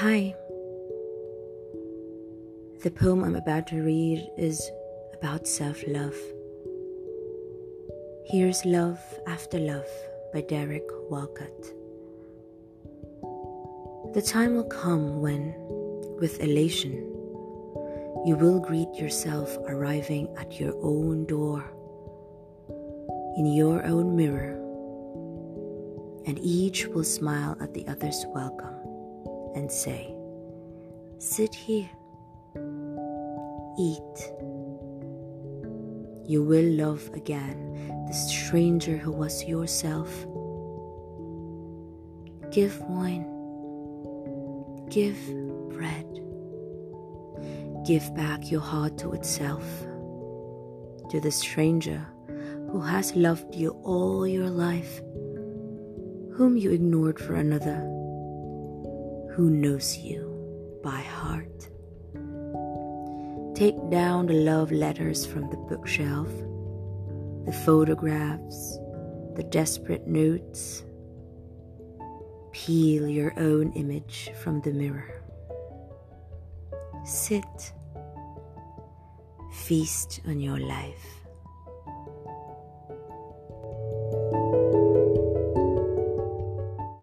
Hi. The poem I'm about to read is about self love. Here's Love After Love by Derek Walcott. The time will come when, with elation, you will greet yourself arriving at your own door, in your own mirror, and each will smile at the other's welcome and say, Sit here, eat. You will love again the stranger who was yourself. Give wine, give bread, give back your heart to itself, to the stranger who has loved you all your life, whom you ignored for another who knows you by heart. Take down the love letters from the bookshelf, the photographs, the desperate notes. Peel your own image from the mirror. Sit, feast on your life.